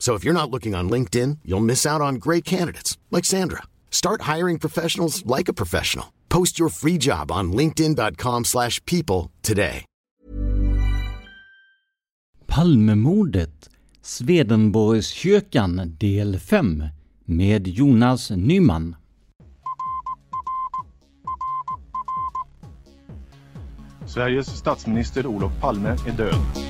So if you're not looking on LinkedIn, you'll miss out on great candidates like Sandra. Start hiring professionals like a professional. Post your free job on linkedin.com/people today. Palmemordet Swedenborgskyrkan del 5 med Jonas Nyman. Sveriges statsminister Olof Palme är död.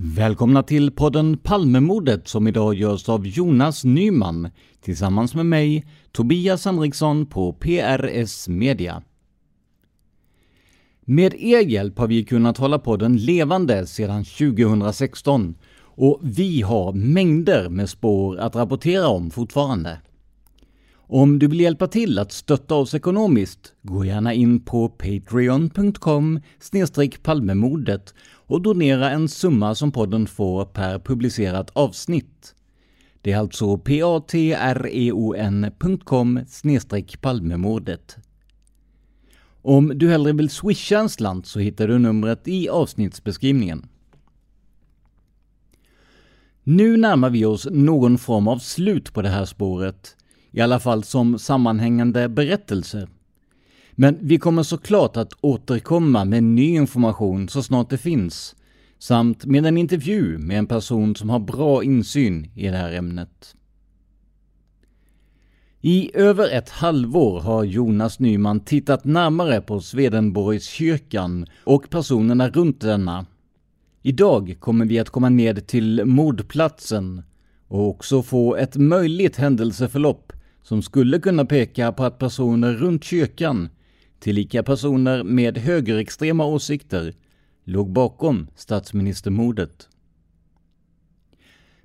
Välkomna till podden Palmemordet som idag görs av Jonas Nyman tillsammans med mig, Tobias Henriksson på PRS Media. Med er hjälp har vi kunnat hålla podden levande sedan 2016 och vi har mängder med spår att rapportera om fortfarande. Om du vill hjälpa till att stötta oss ekonomiskt, gå gärna in på patreon.com palmemordet och donera en summa som podden får per publicerat avsnitt. Det är alltså patreon.com palmemordet. Om du hellre vill swisha en slant så hittar du numret i avsnittsbeskrivningen. Nu närmar vi oss någon form av slut på det här spåret, i alla fall som sammanhängande berättelser. Men vi kommer såklart att återkomma med ny information så snart det finns, samt med en intervju med en person som har bra insyn i det här ämnet. I över ett halvår har Jonas Nyman tittat närmare på Swedenborgskyrkan och personerna runt denna. Idag kommer vi att komma ned till mordplatsen och också få ett möjligt händelseförlopp som skulle kunna peka på att personer runt kyrkan, tillika personer med högerextrema åsikter, låg bakom statsministermordet.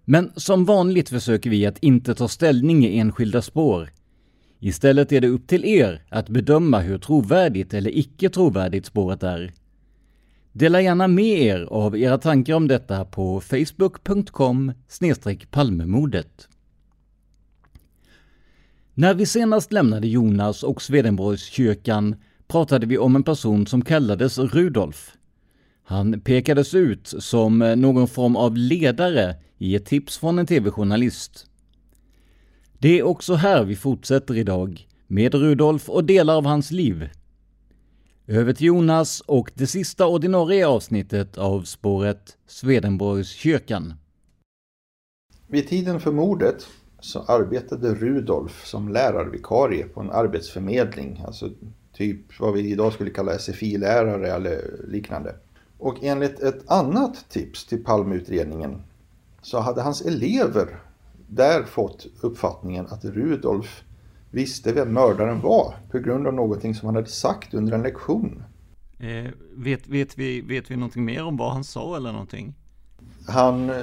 Men som vanligt försöker vi att inte ta ställning i enskilda spår. Istället är det upp till er att bedöma hur trovärdigt eller icke trovärdigt spåret är. Dela gärna med er av era tankar om detta på facebook.com palmemordet. När vi senast lämnade Jonas och Swedenborgskyrkan pratade vi om en person som kallades Rudolf. Han pekades ut som någon form av ledare i ett tips från en tv-journalist. Det är också här vi fortsätter idag, med Rudolf och delar av hans liv. Över till Jonas och det sista ordinarie avsnittet av spåret Swedenborgskyrkan. Vid tiden för mordet så arbetade Rudolf som lärarvikarie på en arbetsförmedling, alltså typ vad vi idag skulle kalla SFI-lärare eller liknande. Och enligt ett annat tips till Palmeutredningen så hade hans elever där fått uppfattningen att Rudolf visste vem mördaren var på grund av någonting som han hade sagt under en lektion. Eh, vet, vet, vi, vet vi någonting mer om vad han sa eller någonting? Han, eh,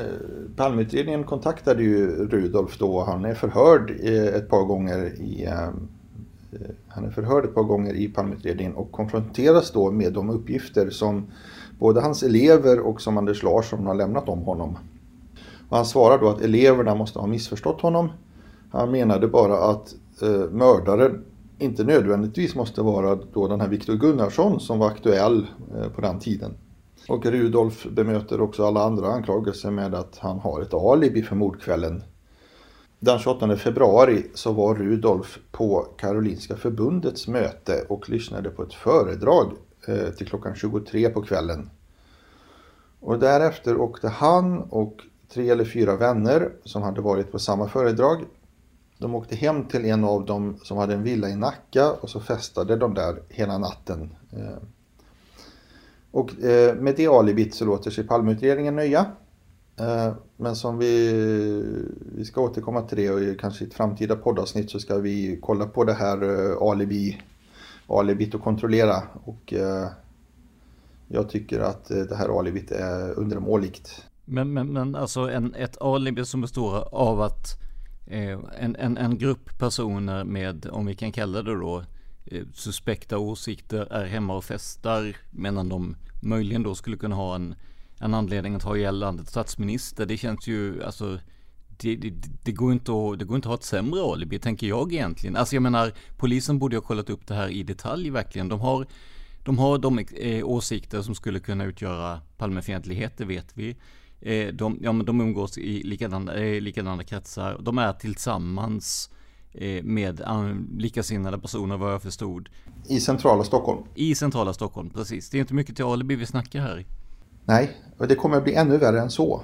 Palmeutredningen kontaktade ju Rudolf då. Han är förhörd eh, ett par gånger i ehm, eh, han är förhörd ett par gånger i Palmeutredningen och konfronteras då med de uppgifter som både hans elever och som Anders Larsson har lämnat om honom. Och han svarar då att eleverna måste ha missförstått honom. Han menade bara att eh, mördaren inte nödvändigtvis måste vara då den här Viktor Gunnarsson som var aktuell eh, på den tiden. Och Rudolf bemöter också alla andra anklagelser med att han har ett alibi för mordkvällen. Den 28 februari så var Rudolf på Karolinska förbundets möte och lyssnade på ett föredrag eh, till klockan 23 på kvällen. Och därefter åkte han och tre eller fyra vänner som hade varit på samma föredrag. De åkte hem till en av dem som hade en villa i Nacka och så festade de där hela natten. Eh. Och eh, med det alibit så låter sig Palmeutredningen nöja. Eh, men som vi, vi ska återkomma till det och kanske i ett framtida poddavsnitt så ska vi kolla på det här eh, alibi, alibit och kontrollera. Och eh, jag tycker att eh, det här alibit är undermåligt. Men, men, men alltså en, ett alibi som består av att eh, en, en, en grupp personer med, om vi kan kalla det då, Eh, suspekta åsikter är hemma och festar medan de möjligen då skulle kunna ha en, en anledning att ha ihjäl landets statsminister. Det känns ju, alltså det, det, det, går inte att, det går inte att ha ett sämre alibi, tänker jag egentligen. Alltså jag menar, polisen borde ha kollat upp det här i detalj verkligen. De har, de har de eh, åsikter som skulle kunna utgöra Palmefientlighet, det vet vi. Eh, de, ja, men de umgås i likadana, eh, likadana kretsar. De är tillsammans eh, med likasinnade personer vad jag förstod. I centrala Stockholm? I centrala Stockholm, precis. Det är inte mycket till alibi vi snackar här. Nej, och det kommer att bli ännu värre än så.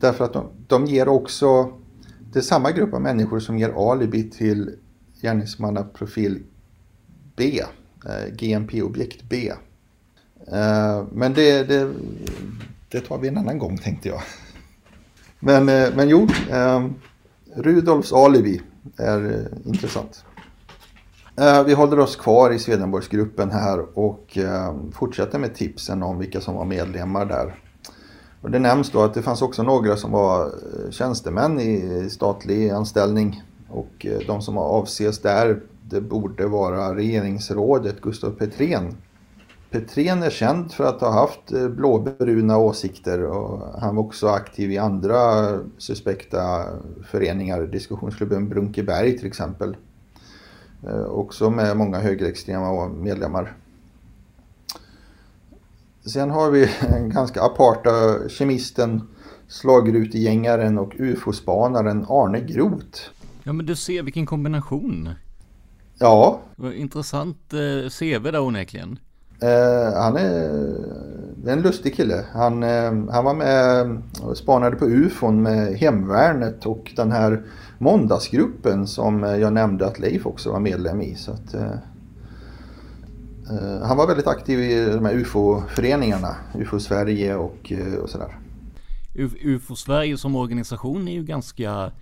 Därför att de, de ger också, det är samma grupp av människor som ger alibi till gärningsmannaprofil B, eh, GMP-objekt B. Eh, men det, det, det tar vi en annan gång tänkte jag. Men, eh, men jo, eh, Rudolfs alibi är eh, intressant. Eh, vi håller oss kvar i Swedenborgsgruppen här och eh, fortsätter med tipsen om vilka som var medlemmar där. Och det nämns då att det fanns också några som var tjänstemän i statlig anställning och de som avses där det borde vara regeringsrådet Gustav Petrén Petrén är känd för att ha haft eh, blåbruna åsikter och han var också aktiv i andra suspekta föreningar, diskussionsklubben Brunkeberg till exempel. Eh, också med många högerextrema medlemmar. Sen har vi en ganska aparta kemisten, slagrutegängaren och ufo-spanaren Arne Groth. Ja men du ser vilken kombination. Ja. Intressant eh, CV där onekligen. Eh, han är, är, en lustig kille. Han, eh, han var med och spanade på ufon med hemvärnet och den här måndagsgruppen som jag nämnde att Leif också var medlem i. Så att, eh, eh han var väldigt aktiv i de här ufo-föreningarna, UFO-Sverige och, eh, och sådär. UFO-Sverige som organisation är ju ganska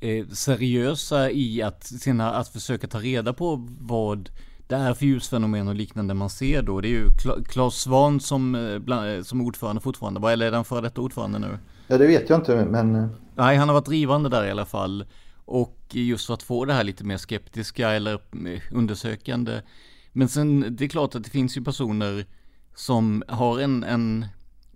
eh, seriösa i att, sina, att försöka ta reda på vad det är för ljusfenomen och liknande man ser då. Det är ju Claes Svan som, eh, som ordförande fortfarande, eller är den före detta ordförande nu? Ja det vet jag inte men... Eh. Nej han har varit drivande där i alla fall. Och just för att få det här lite mer skeptiska eller eh, undersökande. Men sen det är klart att det finns ju personer som har en, en,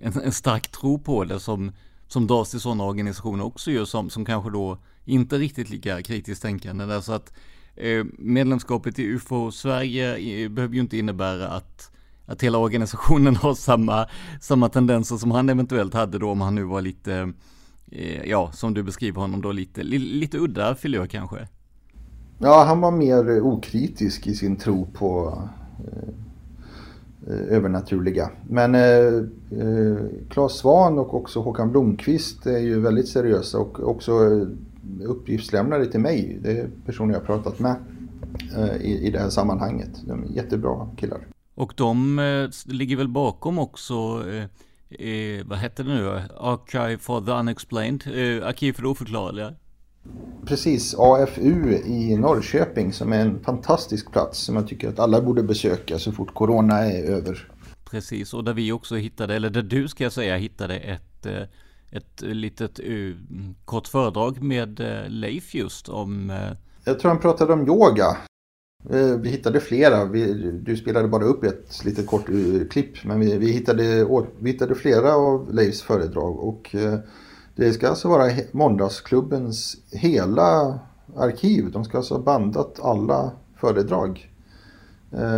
en, en stark tro på det som, som dras till sådana organisationer också ju som, som kanske då inte riktigt lika kritiskt tänkande. Där, så att Eh, medlemskapet i UFO Sverige eh, behöver ju inte innebära att, att hela organisationen har samma, samma tendenser som han eventuellt hade då om han nu var lite, eh, ja som du beskriver honom då lite, lite udda filur kanske. Ja, han var mer okritisk i sin tro på övernaturliga. Men eh, Claes Svan och också Håkan Blomqvist är ju väldigt seriösa och också uppgiftslämnare till mig. Det är personer jag pratat med eh, i, i det här sammanhanget. De är jättebra killar. Och de eh, ligger väl bakom också, eh, eh, vad heter det nu Archive for the Unexplained, eh, Arkiv för det oförklarliga. Precis, AFU i Norrköping som är en fantastisk plats som jag tycker att alla borde besöka så fort corona är över. Precis, och där vi också hittade, eller där du ska jag säga hittade ett ett litet uh, kort föredrag med eh, Leif just om... Eh, Jag tror han pratade om yoga. Vi hittade flera. Vi, du spelade bara upp ett litet kort klipp. Men vi, vi, hittade, vi hittade flera av Leifs föredrag. Och det ska alltså vara Måndagsklubbens hela arkiv. De ska alltså ha bandat alla föredrag.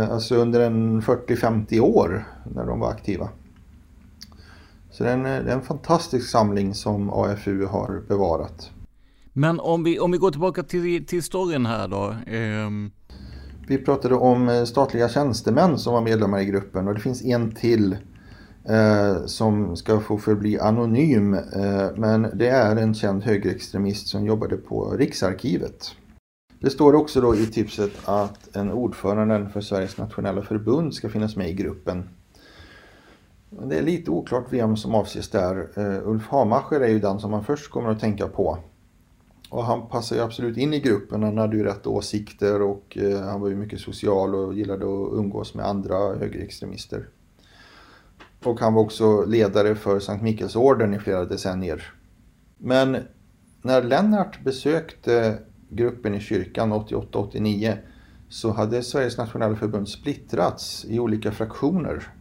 Alltså under en 40-50 år när de var aktiva. Så det är, en, det är en fantastisk samling som AFU har bevarat. Men om vi, om vi går tillbaka till, till storyn här då. Um... Vi pratade om eh, statliga tjänstemän som var medlemmar i gruppen och det finns en till eh, som ska få förbli anonym. Eh, men det är en känd högerextremist som jobbade på Riksarkivet. Det står också då i tipset att en ordförande för Sveriges nationella förbund ska finnas med i gruppen. Det är lite oklart vem som avses där. Eh, Ulf Hamacher är ju den som man först kommer att tänka på. Och han passar ju absolut in i gruppen. Han hade ju rätt åsikter och eh, han var ju mycket social och gillade att umgås med andra högerextremister. Och han var också ledare för Sankt Mikkelsorden i flera decennier. Men när Lennart besökte gruppen i kyrkan 88-89 så hade Sveriges nationella förbund splittrats i olika fraktioner.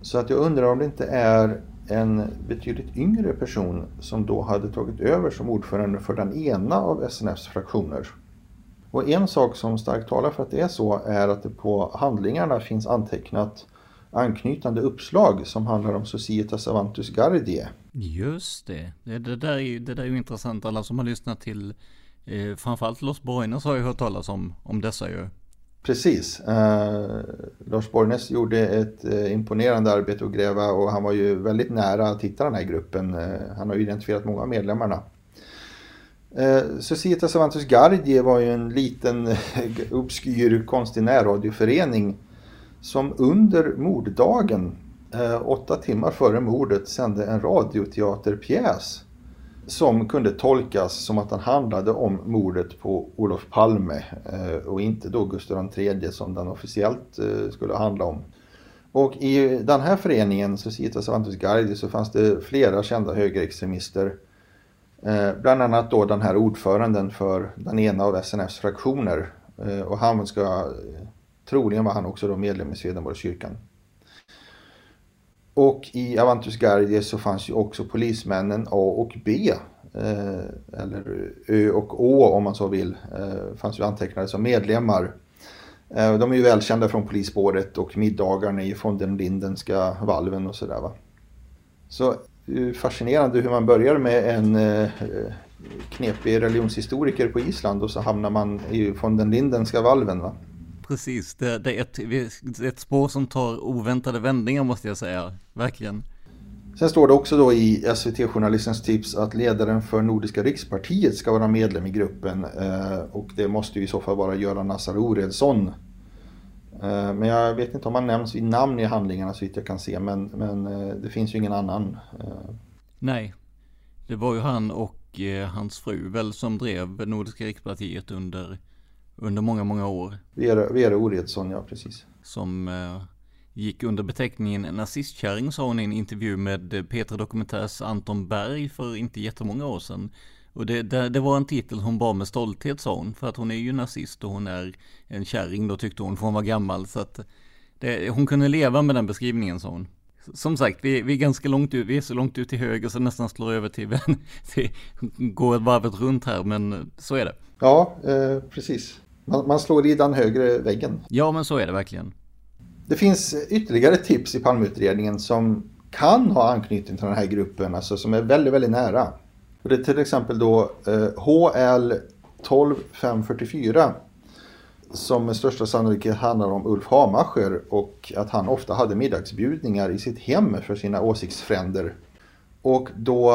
Så att jag undrar om det inte är en betydligt yngre person som då hade tagit över som ordförande för den ena av SNFs fraktioner. Och en sak som starkt talar för att det är så är att det på handlingarna finns antecknat anknytande uppslag som handlar om Societas Avantus Gardie. Just det, det, det, där, är, det där är ju intressant. Alla som har lyssnat till eh, framförallt Los Borgnes har ju hört talas om, om dessa ju. Precis. Eh, Lars Borgnäs gjorde ett eh, imponerande arbete att gräva och han var ju väldigt nära att hitta den här gruppen. Eh, han har ju identifierat många av medlemmarna. Eh, Societa Savantus Gardie var ju en liten eh, obskyr konstig närradioförening som under morddagen, eh, åtta timmar före mordet, sände en radioteaterpjäs som kunde tolkas som att han handlade om mordet på Olof Palme eh, och inte då Gustav III som den officiellt eh, skulle handla om. Och i den här föreningen, Societas Avantus Guardi, så fanns det flera kända högerextremister. Eh, bland annat då den här ordföranden för den ena av SNFs fraktioner. Och han ska, troligen var han också då medlem i Swedenborgskyrkan. Och i Avantus Guardia så fanns ju också polismännen A och B. Eh, eller Ö och Å om man så vill. Eh, fanns ju antecknade som medlemmar. Eh, de är ju välkända från polisspåret och middagarna i från den Lindenska valven och sådär va. Så eh, fascinerande hur man börjar med en eh, knepig religionshistoriker på Island och så hamnar man i från den Lindenska valven va precis. Det, det är ett, ett spår som tar oväntade vändningar måste jag säga. Verkligen. Sen står det också då i SVT-journalistens tips att ledaren för Nordiska rikspartiet ska vara medlem i gruppen. Eh, och det måste ju i så fall vara Göran Nassar Oredsson. Eh, men jag vet inte om han nämns vid namn i handlingarna så vitt jag kan se. Men, men eh, det finns ju ingen annan. Nej, det var ju han och hans fru väl som drev Nordiska rikspartiet under under många, många år. Vera, Vera Oredsson, ja precis. Som eh, gick under beteckningen nazistkärring sa hon i en intervju med Petra Dokumentärs Anton Berg för inte jättemånga år sedan. Och det, det, det, var en titel hon bar med stolthet sa hon. För att hon är ju nazist och hon är en kärring då tyckte hon, för hon var gammal. Så att det, hon kunde leva med den beskrivningen sa hon. Som sagt, vi, vi är ganska långt ut, vi är så långt ut till höger så nästan slår över till, till går varvet runt här, men så är det. Ja, eh, precis. Man, man slår i den högre väggen. Ja, men så är det verkligen. Det finns ytterligare tips i Palmeutredningen som kan ha anknytning till den här gruppen, alltså som är väldigt, väldigt nära. Och det är till exempel då eh, HL 12544 som med största sannolikhet handlar om Ulf Hamacher och att han ofta hade middagsbjudningar i sitt hem för sina åsiktsfränder. Och då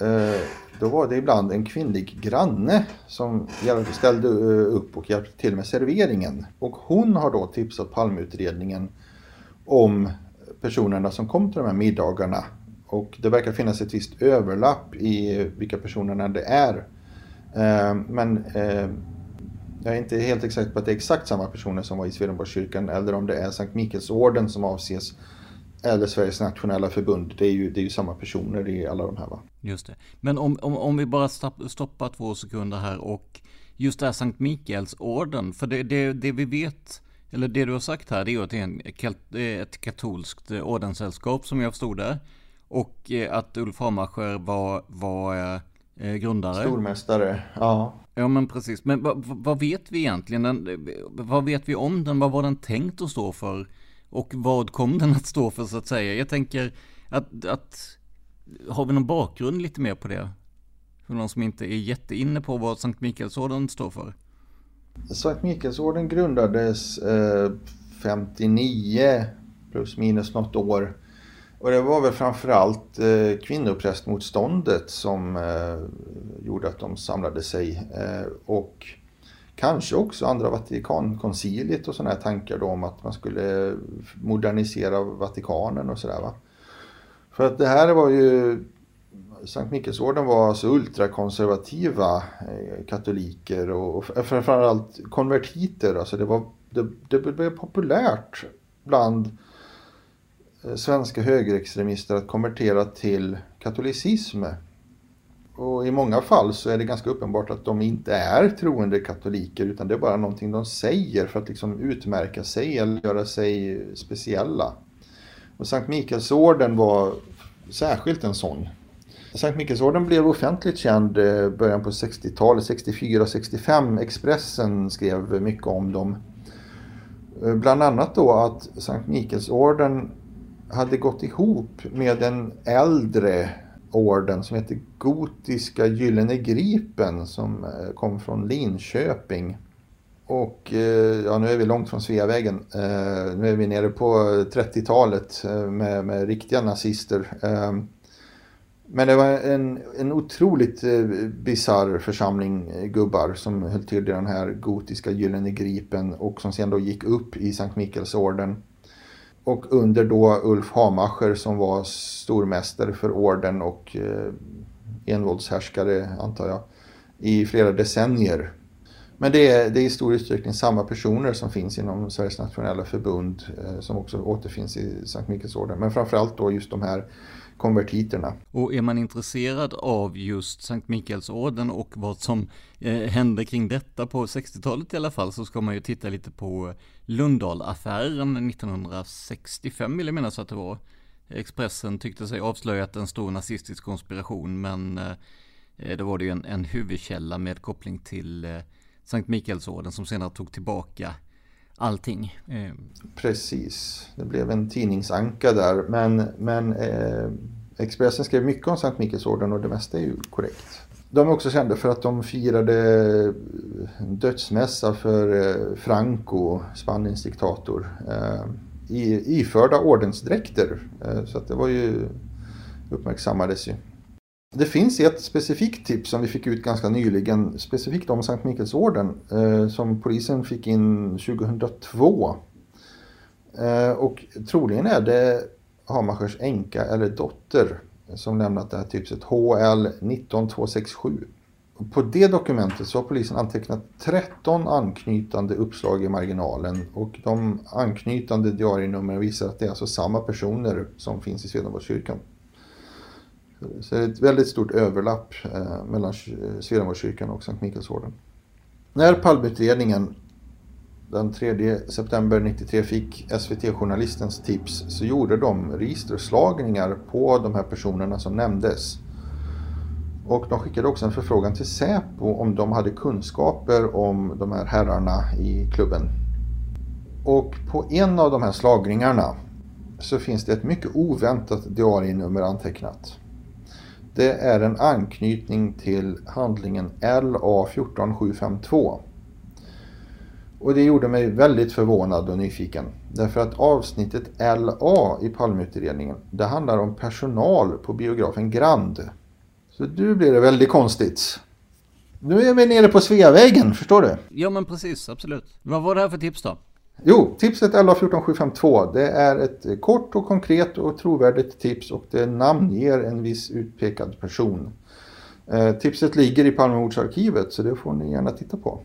eh, då var det ibland en kvinnlig granne som ställde eh, upp och hjälpte till med serveringen. Och hon har då tipsat Palmeutredningen om personerna som kom till de här middagarna. Och det verkar finnas ett visst överlapp i vilka personerna det är. Eh, men eh, jag är inte helt exakt på att det är exakt samma personer som var i Swedenborgskyrkan eller om det är Sankt Mikaelsorden som avses eller Sveriges nationella förbund. Det är ju, det är ju samma personer i alla de här va. Just det. Men om, om, om vi bara stoppar två sekunder här och just det här Sankt Mikaelsorden. För det, det, det vi vet, eller det du har sagt här, det är ju att det är ett katolskt ordenssällskap som jag förstod det. Och eh, att Ulf Hamacher var, var eh, grundare. Stormästare, ja. Ja men precis. Men vad, vad vet vi egentligen? Den, vad vet vi om den? Vad var den tänkt att stå för? Och vad kom den att stå för så att säga? Jag tänker att, att har vi någon bakgrund lite mer på det? För någon som inte är jätteinne på vad Sankt Mikaelsorden står för. Sankt Mikaelsorden grundades eh, 59 plus minus något år. Och det var väl framförallt eh, kvinnoprästmotståndet som eh, gjorde att de samlade sig. Eh, och kanske också andra Vatikankonciliet och sådana här tankar då om att man skulle modernisera Vatikanen och sådär. För att det här var ju Sankt Mikkelsorden var alltså ultrakonservativa eh, katoliker och framförallt konvertiter. Alltså det, var, det, det blev populärt bland eh, svenska högerextremister att konvertera till katolicism. Och i många fall så är det ganska uppenbart att de inte är troende katoliker utan det är bara någonting de säger för att liksom utmärka sig eller göra sig speciella. Och Sankt Mikaelsorden var särskilt en sån. Sankt Mikaelsorden blev offentligt känd i början på 60-talet, 64-65. Expressen skrev mycket om dem. Eh, bland annat då att Sankt Mikaelsorden hade gått ihop med en äldre orden som heter Gotiska Gyllene Gripen som eh, kom från Linköping. Och eh, ja, nu är vi långt från Sveavägen. Eh, nu är vi nere på 30-talet med, med riktiga nazister. Men det var en, en otroligt bizarr bisarr församling gubbar som höll till i den här gotiska Gyllene Gripen och som sen då gick upp i Sankt Mikkelsorden. Och under då Ulf Hamacher som var stormästare för orden och eh, envåldshärskare antar jag i flera decennier. Men det är, det är i stor utsträckning samma personer som finns inom Sveriges nationella förbund eh, som också återfinns i Sankt Mikkelsorden. Men framförallt då just de här konvertiterna. Och är man intresserad av just Sankt Mikaelsorden och vad som eh, hände kring detta på 60-talet i alla fall så ska man ju titta lite på Lundahl-affären 1965 vill jag minnas att det var. Expressen tyckte sig avslöjat en stor nazistisk konspiration men eh, då var det ju en, en huvudkälla med koppling till eh, Sankt Mikaelsorden som senare tog tillbaka allting. Eh, Precis, det blev en tidningsanka där. Men, men eh, Expressen skrev mycket om Sankt Mikaelsorden och det mesta är ju korrekt. De är också kända för att de firade dödsmässa för eh, Franco, Spaniens diktator. Eh, i, iförda ordensdräkter. Eh, så att det var ju uppmärksammades ju. Det finns ett specifikt tips som vi fick ut ganska nyligen, specifikt om Sankt Mikaelsorden, eh, som polisen fick in 2002. Eh, och troligen är det Hamachers änka eller dotter som lämnat det här tipset, HL 19267. På det dokumentet så har polisen antecknat 13 anknytande uppslag i marginalen och de anknytande diarienumren visar att det är alltså samma personer som finns i Swedenborgskyrkan. Så det är ett väldigt stort överlapp eh, mellan eh, Swedenborgskyrkan och Sankt Mikaelsorden. När Palmeutredningen den 3 september 93 fick SVT-journalistens tips så gjorde de registerslagningar på de här personerna som nämndes. Och de skickade också en förfrågan till Säpo om de hade kunskaper om de här herrarna i klubben. Och på en av de här slagningarna så finns det ett mycket oväntat diarienummer antecknat. Det är en anknytning till handlingen LA 14752. Och det gjorde mig väldigt förvånad och nyfiken. Därför att avsnittet LA i Palmeutredningen, det handlar om personal på biografen Grand. Så nu blir det väldigt konstigt. Nu är vi nere på Sveavägen, förstår du? Ja men precis, absolut. Vad var det här för tips då? Jo, tipset 1114752 det är ett kort och konkret och trovärdigt tips och det namnger en viss utpekad person. Eh, tipset ligger i Palmemordsarkivet så det får ni gärna titta på.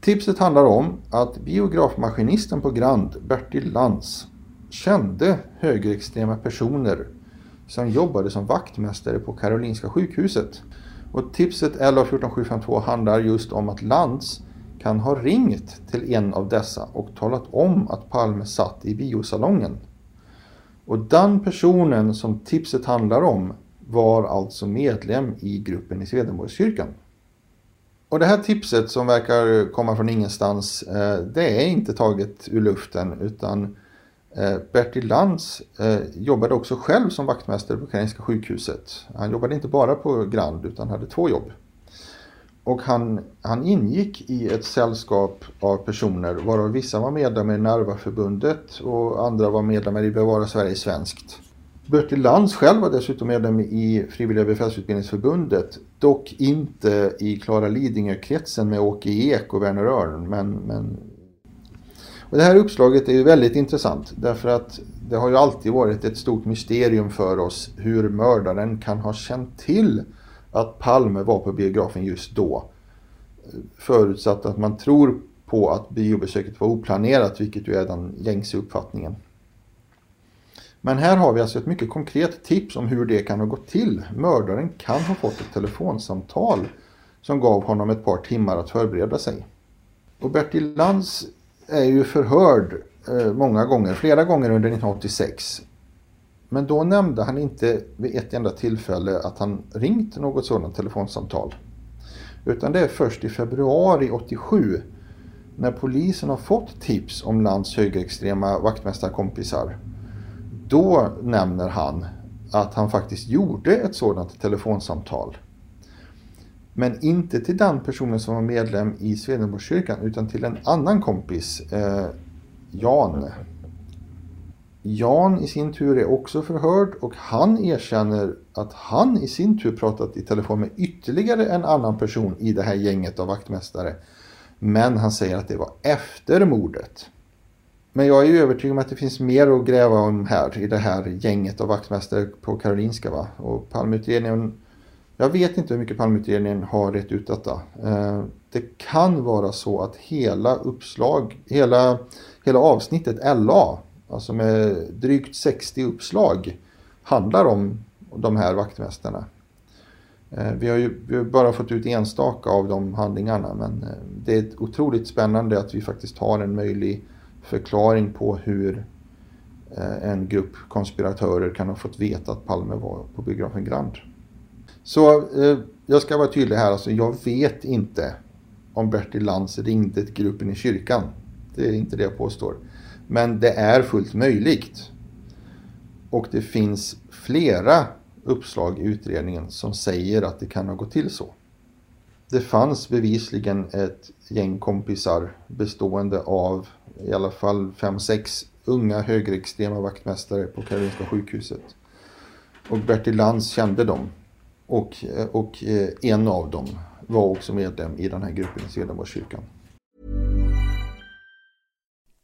Tipset handlar om att biografmaskinisten på Grand, Bertil Lantz, kände högerextrema personer som jobbade som vaktmästare på Karolinska sjukhuset. Och tipset 11.14.752 handlar just om att Lantz kan ha ringt till en av dessa och talat om att Palme satt i biosalongen. Och den personen som tipset handlar om var alltså medlem i gruppen i Swedenborgskyrkan. Och det här tipset som verkar komma från ingenstans, eh, det är inte taget ur luften utan eh, Bertil Lantz eh, jobbade också själv som vaktmästare på Karolinska sjukhuset. Han jobbade inte bara på Grand utan hade två jobb. Och han, han ingick i ett sällskap av personer varav vissa var medlemmar i Narvaförbundet och andra var medlemmar i Bevara Sverige Svenskt. Bertil Lantz själv var dessutom medlem i Frivilliga befälsutbildningsförbundet. Dock inte i Klara Lidingö-kretsen med Åke Ek och Werner Örn. Men, men... Och det här uppslaget är ju väldigt intressant därför att det har ju alltid varit ett stort mysterium för oss hur mördaren kan ha känt till att Palme var på biografen just då. Förutsatt att man tror på att biobesöket var oplanerat, vilket ju är den gängse uppfattningen. Men här har vi alltså ett mycket konkret tips om hur det kan ha gått till. Mördaren kan ha fått ett telefonsamtal som gav honom ett par timmar att förbereda sig. Och Bertil Lantz är ju förhörd eh, många gånger, flera gånger under 1986. Men då nämnde han inte vid ett enda tillfälle att han ringt något sådant telefonsamtal. Utan det är först i februari 87 när polisen har fått tips om Lands högerextrema vaktmästarkompisar då nämner han att han faktiskt gjorde ett sådant telefonsamtal. Men inte till den personen som var medlem i Swedenborgskyrkan utan till en annan kompis, eh, Jan. Jan i sin tur är också förhörd och han erkänner att han i sin tur pratat i telefon med ytterligare en annan person i det här gänget av vaktmästare. Men han säger att det var efter mordet. Men jag är ju övertygad om att det finns mer att gräva om här i det här gänget av vaktmästare på Karolinska. Va? Och Palmeutredningen, jag vet inte hur mycket Palmeutredningen har rätt ut detta. Eh, det kan vara så att hela uppslag, hela, hela avsnittet LA, alltså med drygt 60 uppslag, handlar om de här vaktmästarna. Eh, vi har ju vi har bara fått ut enstaka av de handlingarna men eh, det är otroligt spännande att vi faktiskt har en möjlig förklaring på hur eh, en grupp konspiratörer kan ha fått veta att Palme var på biografen Grand. Så jag ska vara tydlig här, alltså jag vet inte om Bertil Lantz ringde till gruppen i kyrkan. Det är inte det jag påstår. Men det är fullt möjligt. Och det finns flera uppslag i utredningen som säger att det kan ha gått till så. Det fanns bevisligen ett gäng kompisar bestående av i alla fall fem, sex unga högerextrema vaktmästare på Karolinska sjukhuset. Och Bertil Lantz kände dem. Och, och eh, en av dem var också medlem i den här gruppen i Swedenborgskyrkan.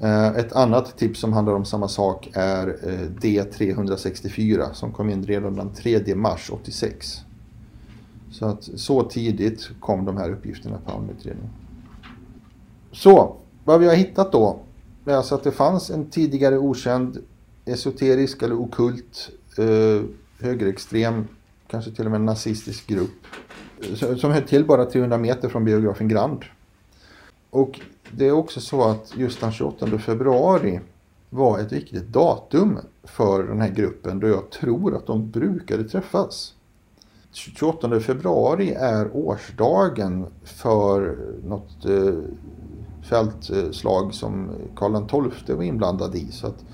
Eh, ett annat tips som handlar om samma sak är eh, D364 som kom in redan den 3 mars 86. Så att så tidigt kom de här uppgifterna på utredningen. Så, vad vi har hittat då är alltså att det fanns en tidigare okänd esoterisk eller okult eh, högerextrem, kanske till och med nazistisk grupp eh, som höll till bara 300 meter från biografen Grand. Och det är också så att just den 28 februari var ett viktigt datum för den här gruppen då jag tror att de brukade träffas. 28 februari är årsdagen för något eh, fältslag som Karl XII var inblandad i. Så att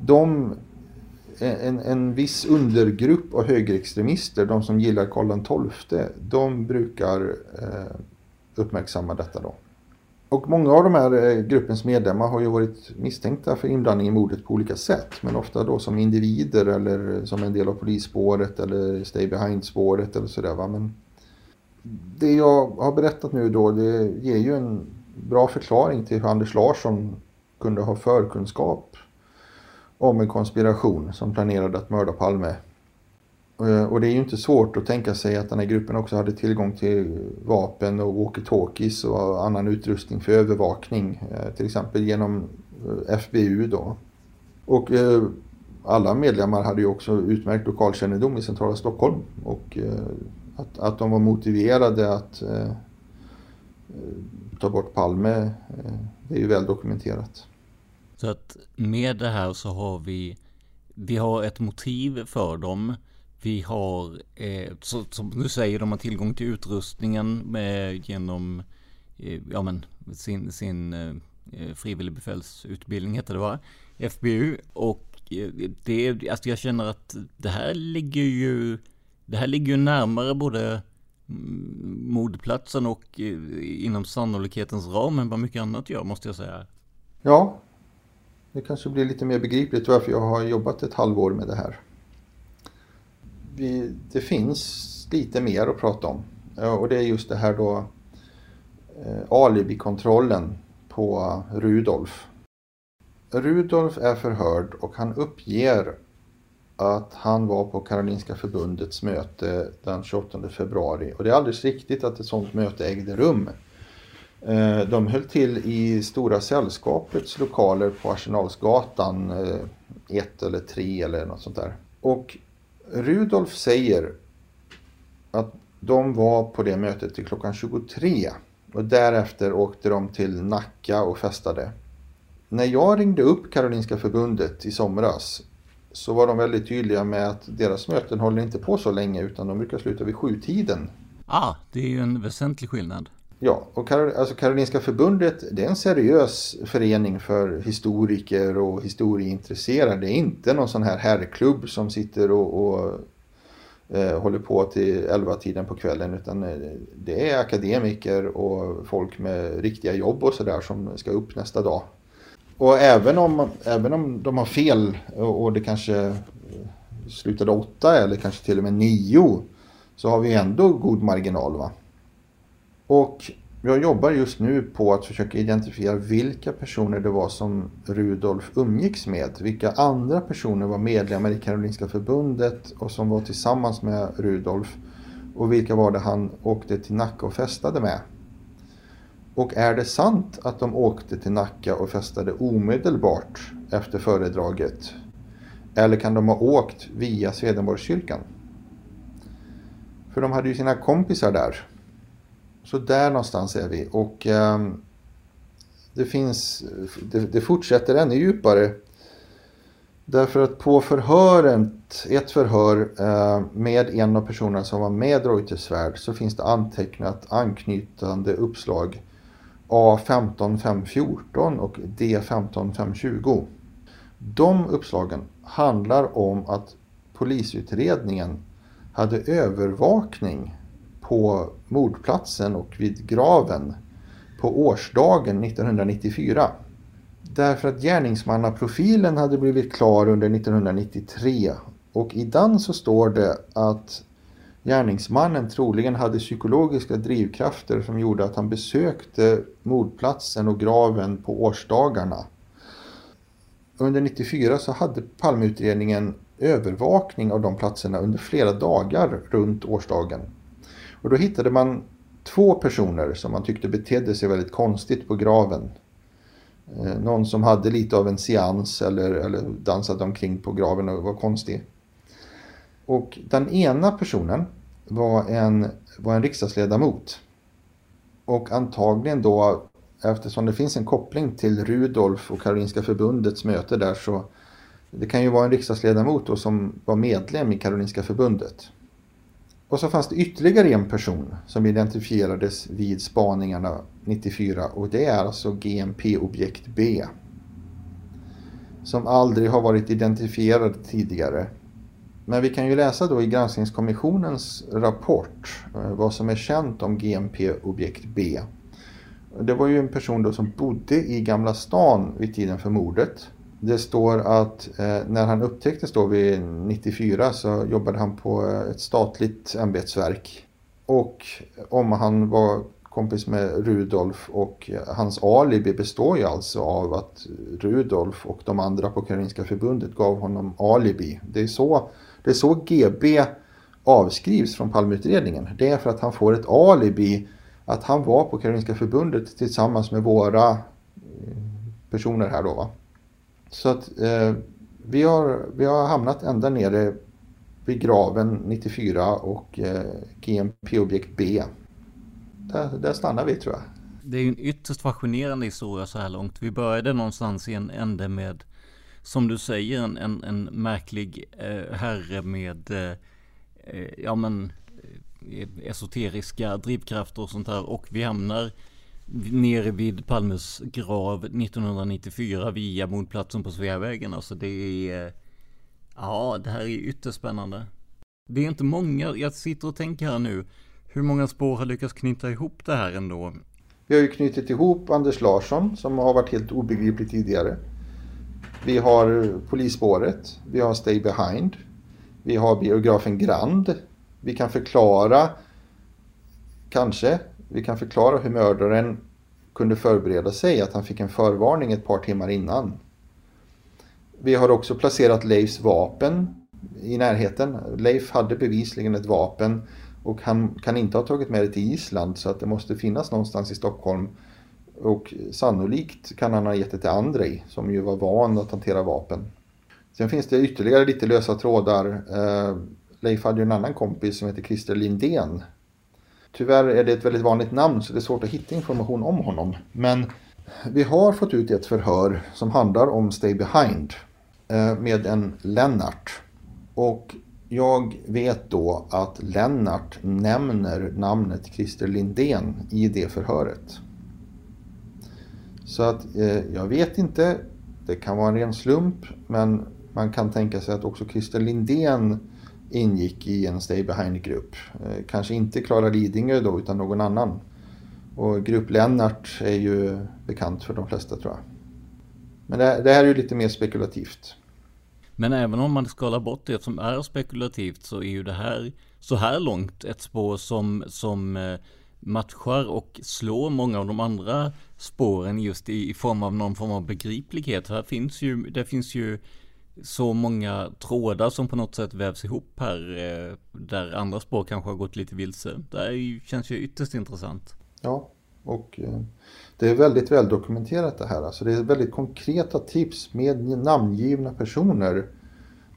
de, en, en viss undergrupp av högerextremister, de som gillar Karl XII, de brukar eh, uppmärksamma detta då. Och många av de här eh, gruppens medlemmar har ju varit misstänkta för inblandning i mordet på olika sätt. Men ofta då som individer eller som en del av polisspåret eller stay behind-spåret eller sådär. Va? Men det jag har berättat nu då det ger ju en bra förklaring till hur Anders Larsson kunde ha förkunskap om en konspiration som planerade att mörda Palme. Eh, och det är ju inte svårt att tänka sig att den här gruppen också hade tillgång till vapen och walkie-talkies och annan utrustning för övervakning. Eh, till exempel genom eh, FBU då. Och alla medlemmar hade ju också utmärkt lokalkännedom i centrala Stockholm. Och att, att de var motiverade att ta bort Palme, det är ju väl dokumenterat. Så att med det här så har vi, vi har ett motiv för dem. Vi har, eh, så, som du säger, de har tillgång till utrustningen med, genom eh, ja, men, sin, sin eh, eh frivilligbefälsutbildning heter det va? FBU. Och eh, det, alltså jag känner att det här ligger ju, det här ligger ju närmare både mm, modplatsen mordplatsen och eh, inom sannolikhetens ram än vad mycket annat gör måste jag säga. Ja, det kanske blir lite mer begripligt varför jag har jobbat ett halvår med det här. Vi, det finns lite mer att prata om och det är just det här då eh, alibikontrollen på Rudolf. Rudolf är förhörd och han uppger att han var på Karolinska förbundets möte den 28 februari och det är alldeles riktigt att ett sådant möte ägde rum. Eh, de höll till i Stora Sällskapets lokaler på Arsenalsgatan eh, 1 eller 3 eller något sånt där. Och Rudolf säger att de var på det mötet till klockan 23 och därefter åkte de till Nacka och festade. När jag ringde upp Karolinska förbundet i somras så var de väldigt tydliga med att deras möten håller inte på så länge utan de brukar sluta vid sjutiden. Ah, det är ju en väsentlig skillnad. Ja, och Karol alltså Karolinska förbundet det är en seriös förening för historiker och historieintresserade. Det är inte någon sån här herrklubb som sitter och, och eh, håller på till elva tiden på kvällen utan eh, det är akademiker och folk med riktiga jobb och sådär som ska upp nästa dag. Och även om, även om de har fel och, och det kanske eh, slutade åtta eller kanske till och med nio så har vi ändå god marginal. va och jag jobbar just nu på att försöka identifiera vilka personer det var som Rudolf umgicks med. Vilka andra personer var medlemmar i Karolinska förbundet och som var tillsammans med Rudolf. Och vilka var det han åkte till Nacka och festade med. Och är det sant att de åkte till Nacka och festade omedelbart efter föredraget? Eller kan de ha åkt via Swedenborgskyrkan? För de hade ju sina kompisar där. Så där någonstans är vi. Och ehm, det finns, det, det, fortsätter ännu djupare. Därför att på förhöret, ett förhör eh, med en av personerna som var med Reuterswärd så finns det antecknat anknytande uppslag A15514 och D15520. De uppslagen handlar om att polisutredningen hade övervakning på mordplatsen och vid graven på årsdagen 1994. Därför att gärningsmannaprofilen hade blivit klar under 1993 och i den så står det att gärningsmannen troligen hade psykologiska drivkrafter som gjorde att han besökte mordplatsen och graven på årsdagarna. Under 94 så hade Palmeutredningen övervakning av de platserna under flera dagar runt årsdagen. Och då hittade man två personer som man tyckte betedde sig väldigt konstigt på graven. Eh, någon som hade lite av en seans eller, eller dansade omkring på graven och var konstig. Och den ena personen var en, var en riksdagsledamot. Och antagligen då, eftersom det finns en koppling till Rudolf och Karolinska förbundets möte där så det kan ju vara en riksdagsledamot då som var medlem i Karolinska förbundet. Och så fanns det ytterligare en person som identifierades vid spaningarna 94 och det är alltså GMP-objekt B. Som aldrig har varit identifierad tidigare. Men vi kan ju läsa då i granskningskommissionens rapport eh, vad som är känt om GMP-objekt B. Det var ju en person då som bodde i Gamla stan vid tiden för mordet det står att eh, när han upptäcktes då vid 94 så jobbade han på eh, ett statligt ämbetsverk. Och om han var kompis med Rudolf och eh, hans alibi består ju alltså av att Rudolf och de andra på Karolinska förbundet gav honom alibi. Det är så, det är så GB avskrivs från Palmeutredningen. Det är för att han får ett alibi att han var på Karolinska förbundet tillsammans med våra eh, personer här då. Va? Så att eh, vi, har, vi har hamnat ända nere vid graven 94 och eh, GMP-objekt B. Där, där stannar vi tror jag. Det är ju en ytterst fascinerande historia så här långt. Vi började någonstans i en ände med, som du säger, en, en, en märklig eh, herre med, eh, eh ja men, eh, esoteriska drivkrafter och sånt här. Och vi hamnar nere vid Palmes grav 1994 via mordplatsen på Sveavägen. Alltså det är... Eh, ja, det här är ytterst spännande. Det är inte många, jag sitter och tänker här nu, hur många spår har lyckats knyta ihop det här ändå? Vi har ju knutit ihop Anders Larsson som har varit helt obegriplig tidigare. Vi har polisspåret, vi har Stay Behind, vi har biografen Grand. Vi kan förklara, kanske, vi kan förklara hur mördaren kunde förbereda sig, att han fick en förvarning ett par timmar innan. Vi har också placerat Leifs vapen i närheten. Leif hade bevisligen ett vapen och han kan inte ha tagit med det till Island så att det måste finnas någonstans i Stockholm. Och sannolikt kan han ha gett det till Andrei som ju var van att hantera vapen. Sen finns det ytterligare lite lösa trådar. Eh, Leif hade ju en annan kompis som heter Christer Lindén Tyvärr är det ett väldigt vanligt namn så det är svårt att hitta information om honom. Men vi har fått ut ett förhör som handlar om Stay Behind eh, med en Lennart. Och jag vet då att Lennart nämner namnet Christer Lindén i det förhöret. Så att eh, jag vet inte, det kan vara en ren slump, men man kan tänka sig att också Christer Lindén ingick i en Stay Behind-grupp. Eh, kanske inte Klara Lidingö då, utan någon annan. Och Grupp Lennart är ju bekant för de flesta tror jag. Men det, det här är ju lite mer spekulativt. Men även om man skalar bort det som är spekulativt så är ju det här så här långt ett spår som, som eh, matchar och slår många av de andra spåren just i, i form av någon form av begriplighet. Här finns ju, det finns ju så många trådar som på något sätt vävs ihop här eh, där andra spår kanske har gått lite vilse. Det här känns ju ytterst intressant. Ja, och eh, det är väldigt väl dokumenterat det här. Alltså det är väldigt konkreta tips med namngivna personer.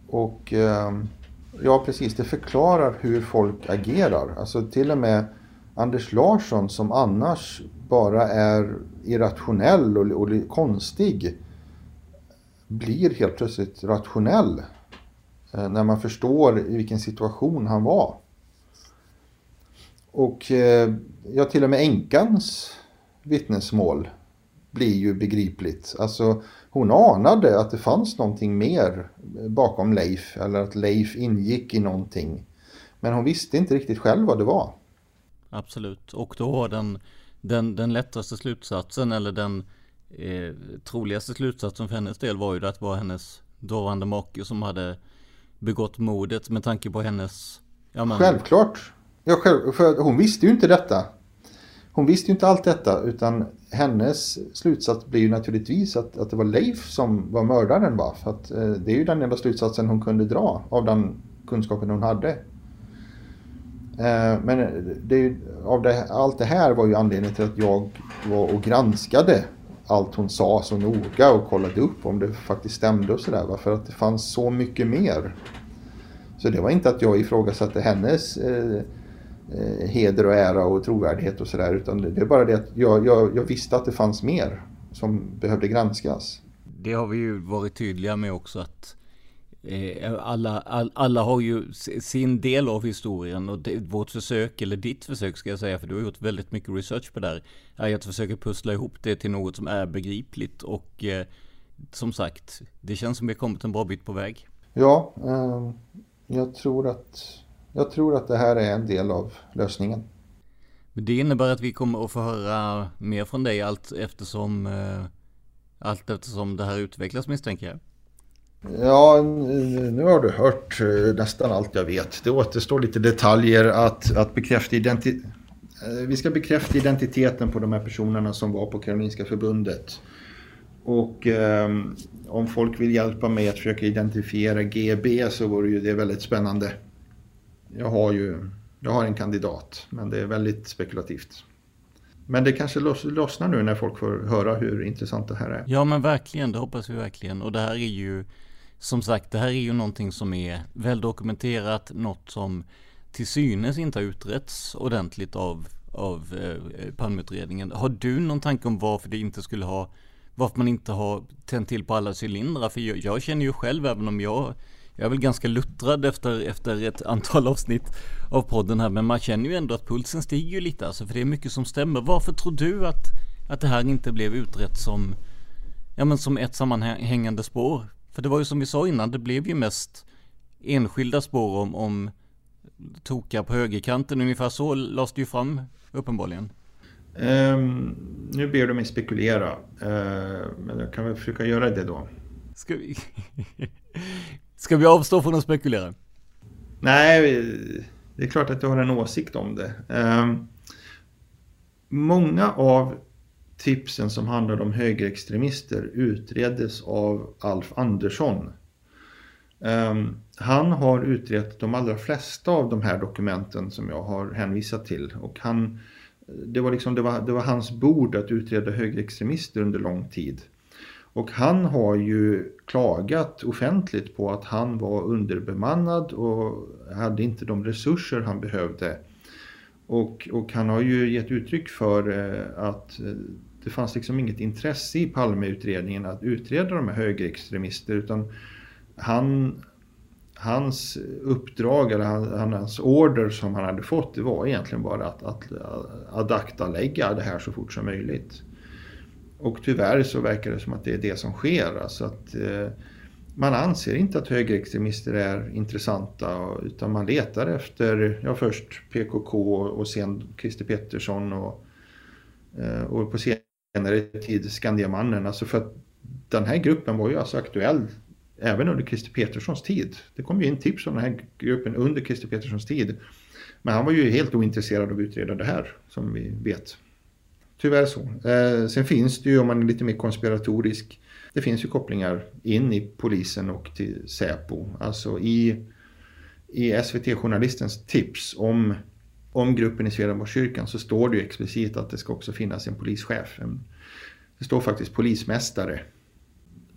Och eh, ja, precis, det förklarar hur folk agerar. Alltså till och med Anders Larsson som annars bara är irrationell och, och konstig blir helt plötsligt rationell eh, när man förstår i vilken situation han var. Och eh, ja, till och med änkans vittnesmål blir ju begripligt. Alltså hon anade att det fanns någonting mer bakom Leif eller att Leif ingick i någonting. Men hon visste inte riktigt själv vad det var. Absolut, och då var den, den, den lättaste slutsatsen eller den eh, troligaste slutsatsen för hennes del var ju att det var hennes dåvarande make som hade begått mordet med tanke på hennes... Ja, men... Självklart. Ja, själv, för hon visste ju inte detta. Hon visste ju inte allt detta utan hennes slutsats blir ju naturligtvis att, att det var Leif som var mördaren. Va? För att, eh, det är ju den enda slutsatsen hon kunde dra av den kunskapen hon hade. Eh, men det av det, allt det här var ju anledningen till att jag var och granskade allt hon sa så noga och kollade upp om det faktiskt stämde och sådär. För att det fanns så mycket mer. Så det var inte att jag ifrågasatte hennes eh, eh, heder och ära och trovärdighet och sådär. Utan det, det är bara det att jag, jag, jag visste att det fanns mer som behövde granskas. Det har vi ju varit tydliga med också att Eh, alla, all, alla har ju sin del av historien och det, vårt försök, eller ditt försök ska jag säga, för du har gjort väldigt mycket research på det här, är att försöka pussla ihop det till något som är begripligt och eh, som sagt, det känns som vi har kommit en bra bit på väg. Ja, eh, jag, tror att, jag tror att det här är en del av lösningen. Det innebär att vi kommer att få höra mer från dig allt eftersom, eh, allt eftersom det här utvecklas misstänker jag. Ja, nu har du hört eh, nästan allt jag vet. Det återstår lite detaljer att, att bekräfta identiteten. Eh, vi ska bekräfta identiteten på de här personerna som var på Karolinska förbundet. Och eh, om folk vill hjälpa mig att försöka identifiera GB så vore ju det väldigt spännande. Jag har ju jag har en kandidat, men det är väldigt spekulativt. Men det kanske lossnar nu när folk får höra hur intressant det här är. Ja men verkligen, det hoppas vi verkligen. Och det här är ju som sagt, det här är ju någonting som är väldokumenterat, något som till synes inte har utretts ordentligt av, av eh, Palmeutredningen. Har du någon tanke om varför det inte skulle ha, varför man inte har tänt till på alla cylindrar? För jag, jag känner ju själv, även om jag jag är väl ganska luttrad efter, efter ett antal avsnitt av podden här, men man känner ju ändå att pulsen stiger ju lite alltså, för det är mycket som stämmer. Varför tror du att, att det här inte blev utrett som, ja men som ett sammanhängande spår? För det var ju som vi sa innan, det blev ju mest enskilda spår om, om toka på högerkanten. Ungefär så lades det ju fram uppenbarligen. Um, nu ber du mig spekulera. Uh, men jag kan väl försöka göra det då. Ska vi, Ska vi avstå från att spekulera? Nej, det är klart att du har en åsikt om det. Um, många av tipsen som handlade om högerextremister utreddes av Alf Andersson. Um, han har utrett de allra flesta av de här dokumenten som jag har hänvisat till. Och han, det, var liksom, det, var, det var hans bord att utreda högerextremister under lång tid. Och han har ju klagat offentligt på att han var underbemannad och hade inte de resurser han behövde. Och, och han har ju gett uttryck för eh, att eh, det fanns liksom inget intresse i Palmeutredningen att utreda de här högerextremister utan han, hans uppdrag eller hans order som han hade fått det var egentligen bara att, att eh, adaktalägga det här så fort som möjligt. Och tyvärr så verkar det som att det är det som sker. Alltså att, eh, man anser inte att högerextremister är intressanta utan man letar efter, ja först PKK och sen Christer Pettersson och, eh, och på senare tid Skandiamannen. Alltså för att den här gruppen var ju alltså aktuell även under Christer Peterssons tid. Det kom ju in tips om den här gruppen under Christer Peterssons tid. Men han var ju helt ointresserad av att utreda det här, som vi vet. Tyvärr så. Eh, sen finns det ju, om man är lite mer konspiratorisk, det finns ju kopplingar in i polisen och till Säpo. Alltså i, i SVT-journalistens tips om om gruppen i Swedenborgskyrkan så står det ju explicit att det ska också finnas en polischef. Det står faktiskt polismästare.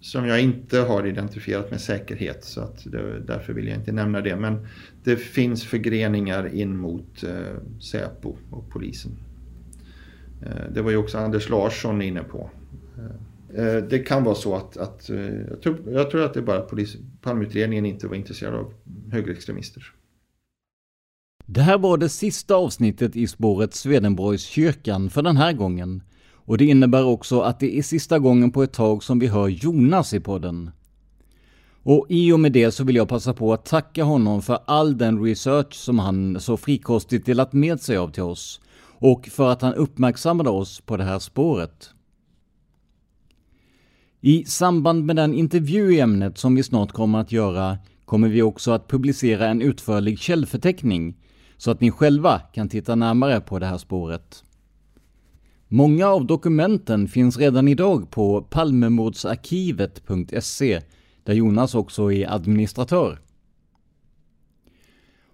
Som jag inte har identifierat med säkerhet så att det, därför vill jag inte nämna det. Men det finns förgreningar in mot eh, Säpo och polisen. Eh, det var ju också Anders Larsson inne på. Eh Eh, det kan vara så att, att eh, jag, tror, jag tror att det är bara att polis, Palmeutredningen inte var intresserad av högerextremister. Det här var det sista avsnittet i spåret Swedenborgs kyrkan för den här gången. Och det innebär också att det är sista gången på ett tag som vi hör Jonas i podden. Och i och med det så vill jag passa på att tacka honom för all den research som han så frikostigt delat med sig av till oss och för att han uppmärksammade oss på det här spåret. I samband med den intervju i ämnet som vi snart kommer att göra kommer vi också att publicera en utförlig källförteckning så att ni själva kan titta närmare på det här spåret. Många av dokumenten finns redan idag på palmemordsarkivet.se där Jonas också är administratör.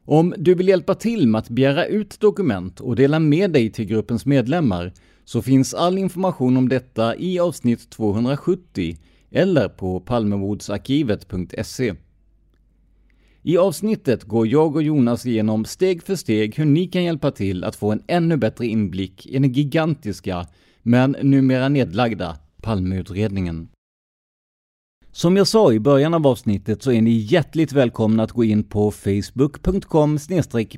Om du vill hjälpa till med att begära ut dokument och dela med dig till gruppens medlemmar så finns all information om detta i avsnitt 270 eller på palmemordsarkivet.se. I avsnittet går jag och Jonas igenom steg för steg hur ni kan hjälpa till att få en ännu bättre inblick i den gigantiska, men numera nedlagda, Palmeutredningen. Som jag sa i början av avsnittet så är ni hjärtligt välkomna att gå in på facebook.com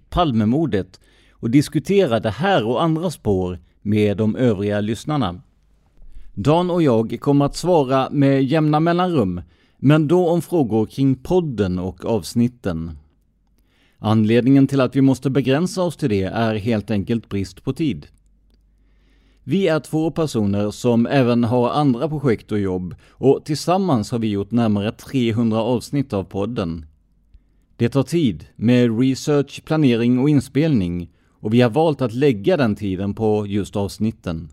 palmemordet och diskutera det här och andra spår med de övriga lyssnarna. Dan och jag kommer att svara med jämna mellanrum, men då om frågor kring podden och avsnitten. Anledningen till att vi måste begränsa oss till det är helt enkelt brist på tid. Vi är två personer som även har andra projekt och jobb och tillsammans har vi gjort närmare 300 avsnitt av podden. Det tar tid med research, planering och inspelning och vi har valt att lägga den tiden på just avsnitten.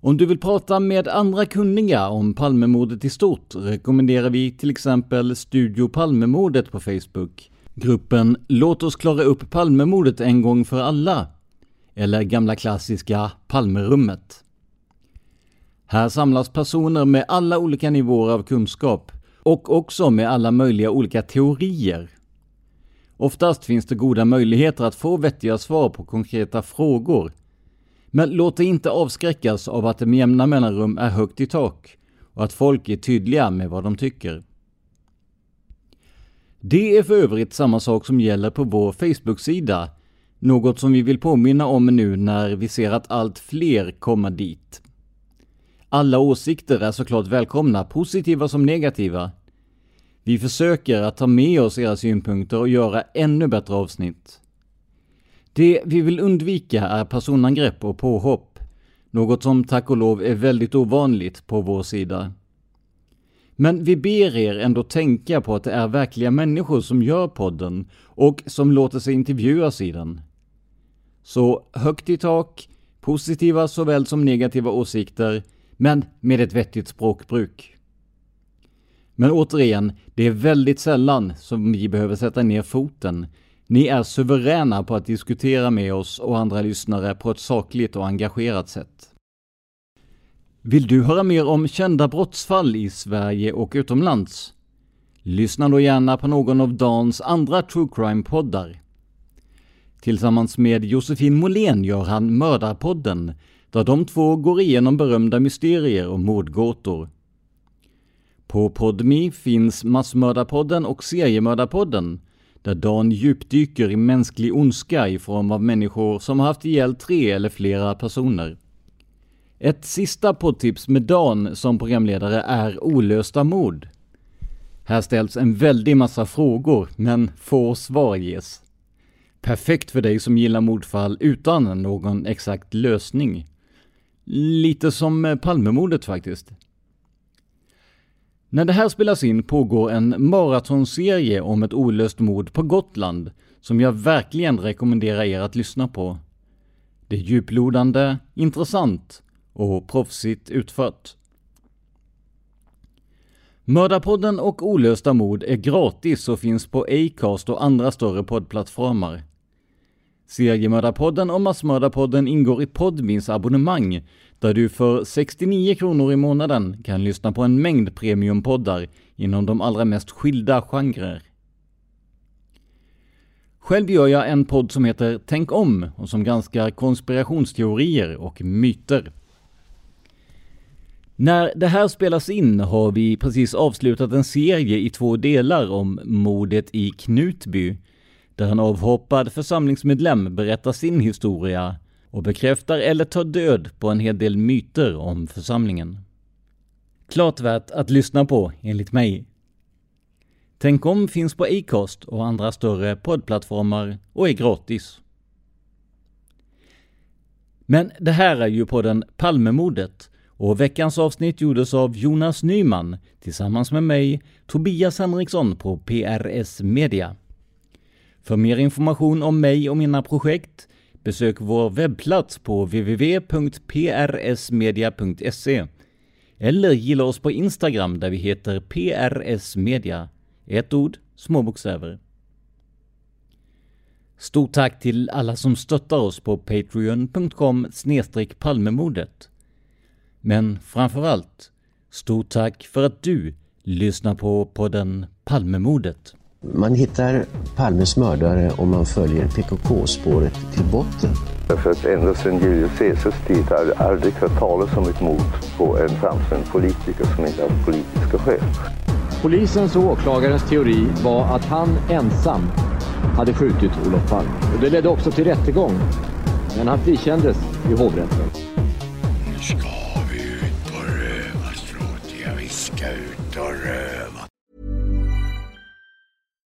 Om du vill prata med andra kunniga om Palmemordet i stort rekommenderar vi till exempel Studio Palmemordet på Facebook, gruppen Låt oss klara upp Palmemordet en gång för alla eller gamla klassiska Palmerummet. Här samlas personer med alla olika nivåer av kunskap och också med alla möjliga olika teorier. Oftast finns det goda möjligheter att få vettiga svar på konkreta frågor. Men låt dig inte avskräckas av att det med jämna mellanrum är högt i tak och att folk är tydliga med vad de tycker. Det är för övrigt samma sak som gäller på vår Facebook-sida något som vi vill påminna om nu när vi ser att allt fler kommer dit. Alla åsikter är såklart välkomna, positiva som negativa. Vi försöker att ta med oss era synpunkter och göra ännu bättre avsnitt. Det vi vill undvika är personangrepp och påhopp, något som tack och lov är väldigt ovanligt på vår sida. Men vi ber er ändå tänka på att det är verkliga människor som gör podden och som låter sig intervjuas i den. Så högt i tak, positiva såväl som negativa åsikter, men med ett vettigt språkbruk. Men återigen, det är väldigt sällan som vi behöver sätta ner foten. Ni är suveräna på att diskutera med oss och andra lyssnare på ett sakligt och engagerat sätt. Vill du höra mer om kända brottsfall i Sverige och utomlands? Lyssna då gärna på någon av Dans andra true crime-poddar. Tillsammans med Josefin Måhlén gör han Mördarpodden, där de två går igenom berömda mysterier och mordgåtor. På Podmi finns Massmördarpodden och Seriemördarpodden, där Dan djupdyker i mänsklig ondska i form av människor som har haft ihjäl tre eller flera personer. Ett sista poddtips med Dan som programledare är Olösta mord. Här ställs en väldig massa frågor, men få svar ges. Perfekt för dig som gillar mordfall utan någon exakt lösning. Lite som Palmemordet faktiskt. När det här spelas in pågår en maratonserie om ett olöst mord på Gotland som jag verkligen rekommenderar er att lyssna på. Det är djuplodande, intressant och proffsigt utfört. Mördarpodden och Olösta mord är gratis och finns på Acast och andra större poddplattformar. Seriemördarpodden och Massmördarpodden ingår i Podmins abonnemang där du för 69 kronor i månaden kan lyssna på en mängd premiumpoddar inom de allra mest skilda genrer. Själv gör jag en podd som heter Tänk om och som granskar konspirationsteorier och myter. När det här spelas in har vi precis avslutat en serie i två delar om mordet i Knutby där en avhoppad församlingsmedlem berättar sin historia och bekräftar eller tar död på en hel del myter om församlingen. Klart värt att lyssna på, enligt mig. Tänk om finns på Acast och andra större poddplattformar och är gratis. Men det här är ju podden Palmemordet och veckans avsnitt gjordes av Jonas Nyman tillsammans med mig, Tobias Henriksson på PRS Media. För mer information om mig och mina projekt besök vår webbplats på www.prsmedia.se eller gilla oss på Instagram där vi heter prsmedia, Ett ord, små bokstäver. Stort tack till alla som stöttar oss på patreon.com palmemodet. Men framför allt, stort tack för att du lyssnar på podden Palmemordet. Man hittar Palmes mördare om man följer PKK-spåret till botten. För att ända sedan Julius Caesars tid har jag aldrig hört talas om ett mord på en framstående politiker som inte haft politiska skäl. Polisens och åklagarens teori var att han ensam hade skjutit Olof Palme. Och det ledde också till rättegång. Men han frikändes i hovrätten.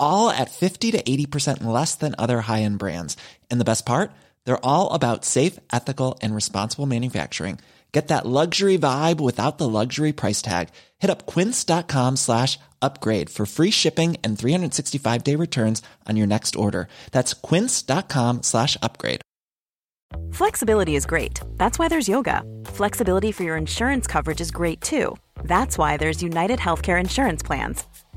all at 50 to 80% less than other high end brands. And the best part? They're all about safe, ethical, and responsible manufacturing. Get that luxury vibe without the luxury price tag. Hit up quince.com slash upgrade for free shipping and 365 day returns on your next order. That's quince.com slash upgrade. Flexibility is great. That's why there's yoga. Flexibility for your insurance coverage is great too. That's why there's United Healthcare Insurance Plans.